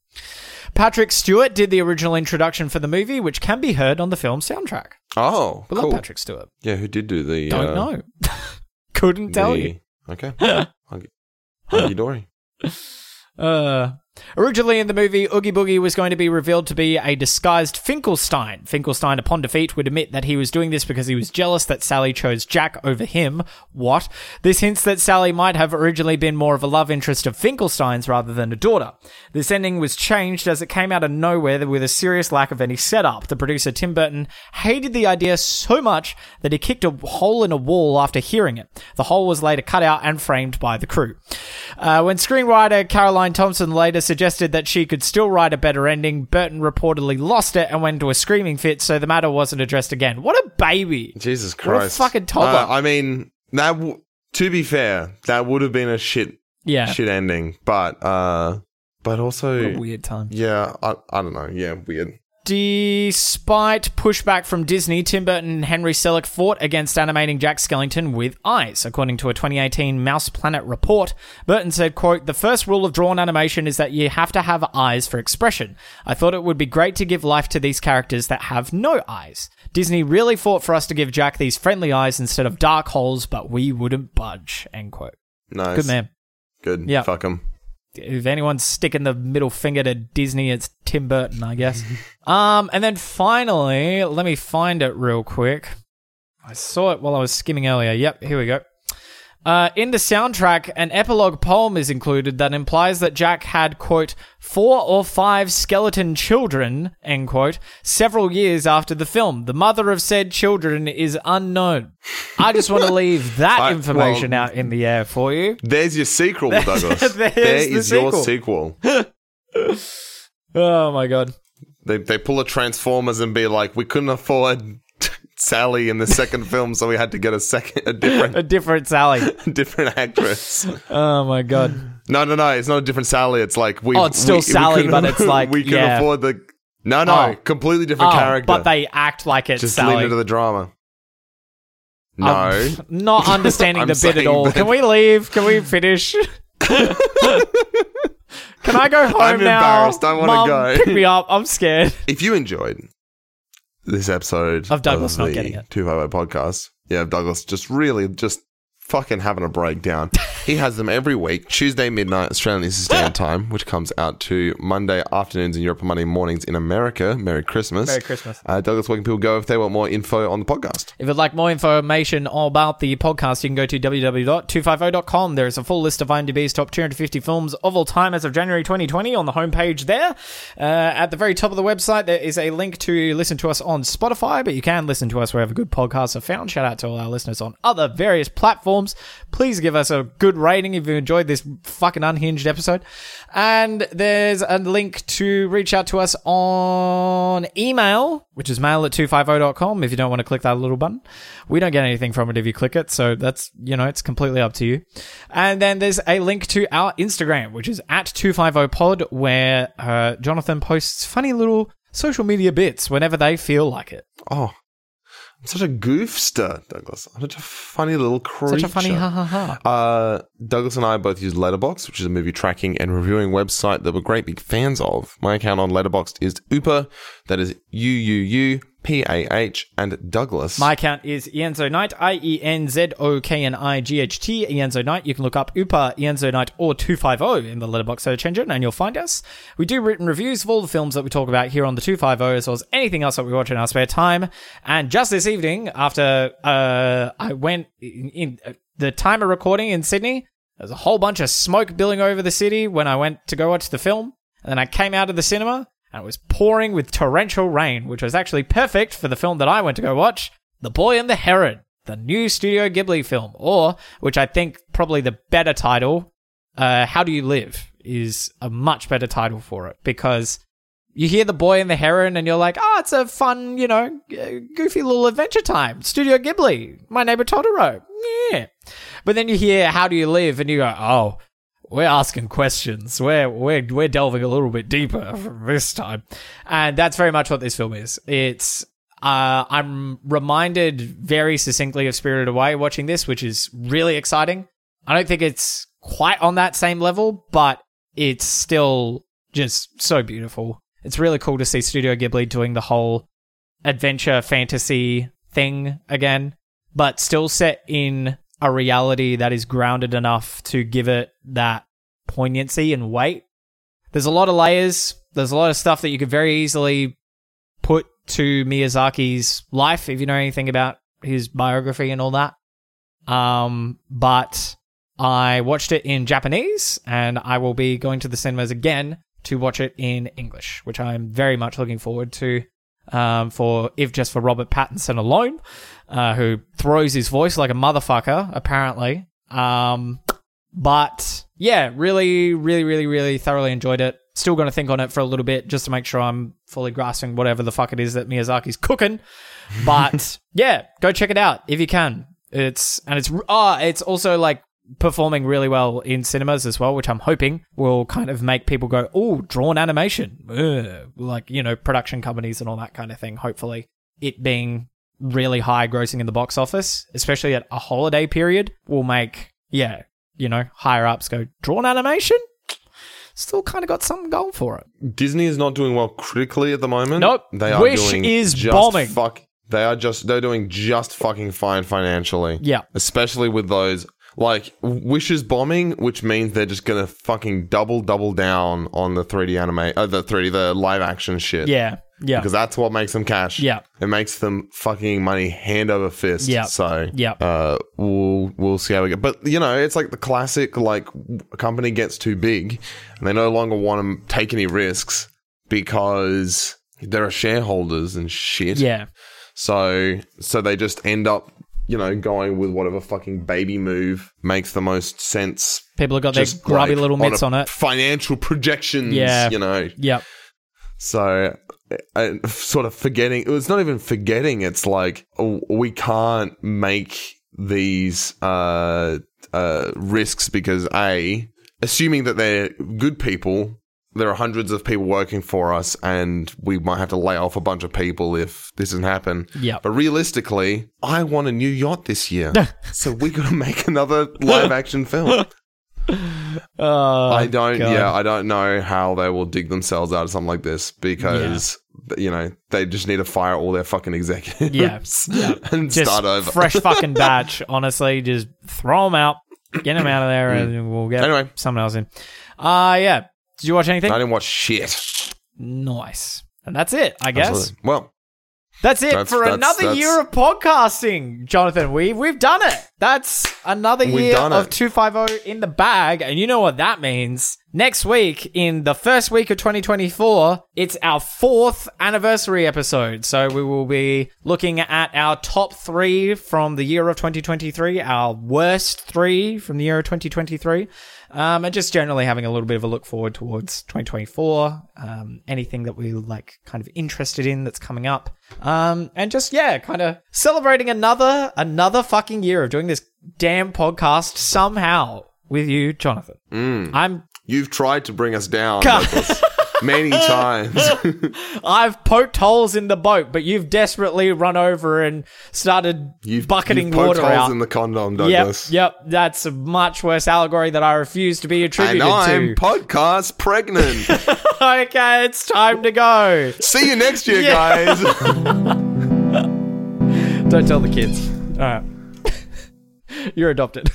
Patrick Stewart did the original introduction for the movie, which can be heard on the film soundtrack. Oh, We cool. love Patrick Stewart. Yeah, who did do the? Don't uh, know. Couldn't tell the- you. Okay. Hunky, dory. Uh, originally in the movie, Oogie Boogie was going to be revealed to be a disguised Finkelstein. Finkelstein, upon defeat, would admit that he was doing this because he was jealous that Sally chose Jack over him. What? This hints that Sally might have originally been more of a love interest of Finkelstein's rather than a daughter. This ending was changed as it came out of nowhere with a serious lack of any setup. The producer Tim Burton hated the idea so much that he kicked a hole in a wall after hearing it. The hole was later cut out and framed by the crew. Uh, when screenwriter Caroline Thompson later suggested that she could still write a better ending, Burton reportedly lost it and went into a screaming fit, so the matter wasn't addressed again. What a baby! Jesus Christ! What a fucking toddler. Uh, I mean, that. W- to be fair, that would have been a shit Yeah, shit ending, but uh, but also weird time. yeah, I I don't know. Yeah, weird. Despite pushback from Disney, Tim Burton and Henry Selick fought against animating Jack Skellington with eyes. According to a 2018 Mouse Planet report, Burton said, quote, The first rule of drawn animation is that you have to have eyes for expression. I thought it would be great to give life to these characters that have no eyes. Disney really fought for us to give Jack these friendly eyes instead of dark holes, but we wouldn't budge. End quote. Nice. Good man. Good. Yeah. Fuck him. If anyone's sticking the middle finger to Disney, it's Tim Burton, I guess. um, and then finally, let me find it real quick. I saw it while I was skimming earlier. Yep, here we go. Uh, in the soundtrack, an epilogue poem is included that implies that Jack had, quote, four or five skeleton children, end quote, several years after the film. The mother of said children is unknown. I just want to leave that I- information well- out in the air for you. There's your sequel, Douglas. There the is your sequel. sequel. Oh my god. They they pull a Transformers and be like, we couldn't afford Sally in the second film, so we had to get a second, a different, A different Sally. different actress. Oh my god. No, no, no. It's not a different Sally. It's like we. Oh, it's still we- we Sally, couldn't- but it's like, we can yeah. afford the. No, no, Oh. completely different Oh, character. but they act like it's just lean Sally. into the drama. No, I'm not understanding the bit at all. Can we leave? Can we finish? Can I go home I'm now? embarrassed. I wanna go. Pick me up. I'm scared. if you enjoyed this episode Of Douglas of not getting it. Two podcast, yeah, Douglas just really just fucking having a breakdown. he has them every week, Tuesday midnight Australian Eastern Standard Time, which comes out to Monday afternoons in Europe and Monday mornings in America. Merry Christmas. Merry Christmas. Uh, Douglas, where can people go if they want more info on the podcast? If you'd like more information about the podcast, you can go to www.250.com. There is a full list of IMDb's top 250 films of all time as of January 2020 on the homepage there. Uh, at the very top of the website, there is a link to listen to us on Spotify, but you can listen to us wherever good podcasts are found. Shout out to all our listeners on other various platforms. Please give us a good rating if you enjoyed this fucking unhinged episode. And there's a link to reach out to us on email, which is mail at 250.com if you don't want to click that little button. We don't get anything from it if you click it, so that's, you know, it's completely up to you. And then there's a link to our Instagram, which is at 250pod, where uh, Jonathan posts funny little social media bits whenever they feel like it. Oh, I'm such a goofster, Douglas. I'm such a funny little creature. Such a funny ha ha ha. Uh, Douglas and I both use Letterboxd, which is a movie tracking and reviewing website that we're great big fans of. My account on Letterboxd is Upah, that is U U U P A H, and Douglas. My account is Ienzo Knight, I E N Z O K N I G H T, Ienzo Knight. You can look up Upah, Ienzo Knight, or 250 in the Letterboxd search engine and you'll find us. We do written reviews of all the films that we talk about here on the 250, as well as anything else that we watch in our spare time. And just this evening, after uh, I went in, in uh, the time of recording in Sydney, there's a whole bunch of smoke billowing over the city when I went to go watch the film. And then I came out of the cinema and it was pouring with torrential rain, which was actually perfect for the film that I went to go watch, The Boy and the Heron, the new Studio Ghibli film, or, which I think probably the better title, uh, How Do You Live, is a much better title for it because you hear The Boy and the Heron and you're like, oh, it's a fun, you know, goofy little adventure time. Studio Ghibli, My Neighbor Totoro. Yeah. But then you hear How Do You Live and you go, oh, we're asking questions. We're we're we're delving a little bit deeper this time, and that's very much what this film is. It's uh, I'm reminded very succinctly of Spirited Away watching this, which is really exciting. I don't think it's quite on that same level, but it's still just so beautiful. It's really cool to see Studio Ghibli doing the whole adventure fantasy thing again, but still set in a reality that is grounded enough to give it that poignancy and weight. There's a lot of layers. There's a lot of stuff that you could very easily put to Miyazaki's life if you know anything about his biography and all that. Um, but I watched it in Japanese and I will be going to the cinemas again to watch it in English, which I'm very much looking forward to. Um, for if just for Robert Pattinson alone, uh, who throws his voice like a motherfucker, apparently. Um, but yeah, really, really, really, really thoroughly enjoyed it. Still going to think on it for a little bit just to make sure I'm fully grasping whatever the fuck it is that Miyazaki's cooking. But yeah, go check it out if you can. It's and it's ah, it's also like performing really well in cinemas as well, which I'm hoping will kind of make people go, "Oh, drawn animation," Ugh. like you know, production companies and all that kind of thing. Hopefully, it being really high grossing in the box office, especially at a holiday period, will make yeah, you know, higher ups go drawn animation. Still kind of got something going for it. Disney is not doing well critically at the moment. Nope. They are Wish doing is just bombing. Fuck. They are just they're doing just fucking fine financially. Yeah. Especially with those like Wish is bombing, which means they're just gonna fucking double double down on the 3D anime, uh, the 3D, the live action shit. Yeah. Yeah. Because that's what makes them cash. Yeah. It makes them fucking money hand over fist. Yeah. So Yeah. uh, we'll we'll see how we go. But you know, it's like the classic like a company gets too big and they no longer want to take any risks because there are shareholders and shit. Yeah. So so they just end up, you know, going with whatever fucking baby move makes the most sense. People have got their grubby like, little mitts a on it. Financial projections, Yeah. you know. Yep. So, uh, sort of forgetting. It's not even forgetting. It's like we can't make these uh, uh, risks because a, assuming that they're good people, there are hundreds of people working for us, and we might have to lay off a bunch of people if this doesn't happen. Yep. But realistically, I want a new yacht this year, so we got to make another live action film. Oh, I don't. God. Yeah, I don't know how they will dig themselves out of something like this because you know they just need to fire all their fucking executives. Yeah, yeah. and Just start over. fresh fucking batch. Honestly, just throw them out, get them out of there, and we'll get Mm. Anyway. someone else in. Uh yeah. Did you watch anything? I didn't watch shit. Nice. And that's it, I guess. Absolutely. Well, That's it That's- for that's- another that's- year of podcasting, Jonathan. We we've done it. That's another year of 250 in the bag, and you know what that means. Next week, in the first week of 2024, it's our fourth anniversary episode. So we will be looking at our top three from the year of 2023, our worst three from the year of 2023, um, and just generally having a little bit of a look forward towards 2024. Um, anything that we like, kind of interested in that's coming up, um, and just yeah, kind of celebrating another another fucking year of doing this damn podcast somehow with you, Jonathan. I'm you've tried to bring us down many times. I've poked holes in the boat, but you've desperately run over and started You've bucketing you've water holes out. in the condom, yep, Douglas. yep. That's a much worse allegory that I refuse to be And attributed I'm to. podcast pregnant. okay, it's time to go. See you next year, Yeah. guys. Don't tell the kids. All right. You're adopted.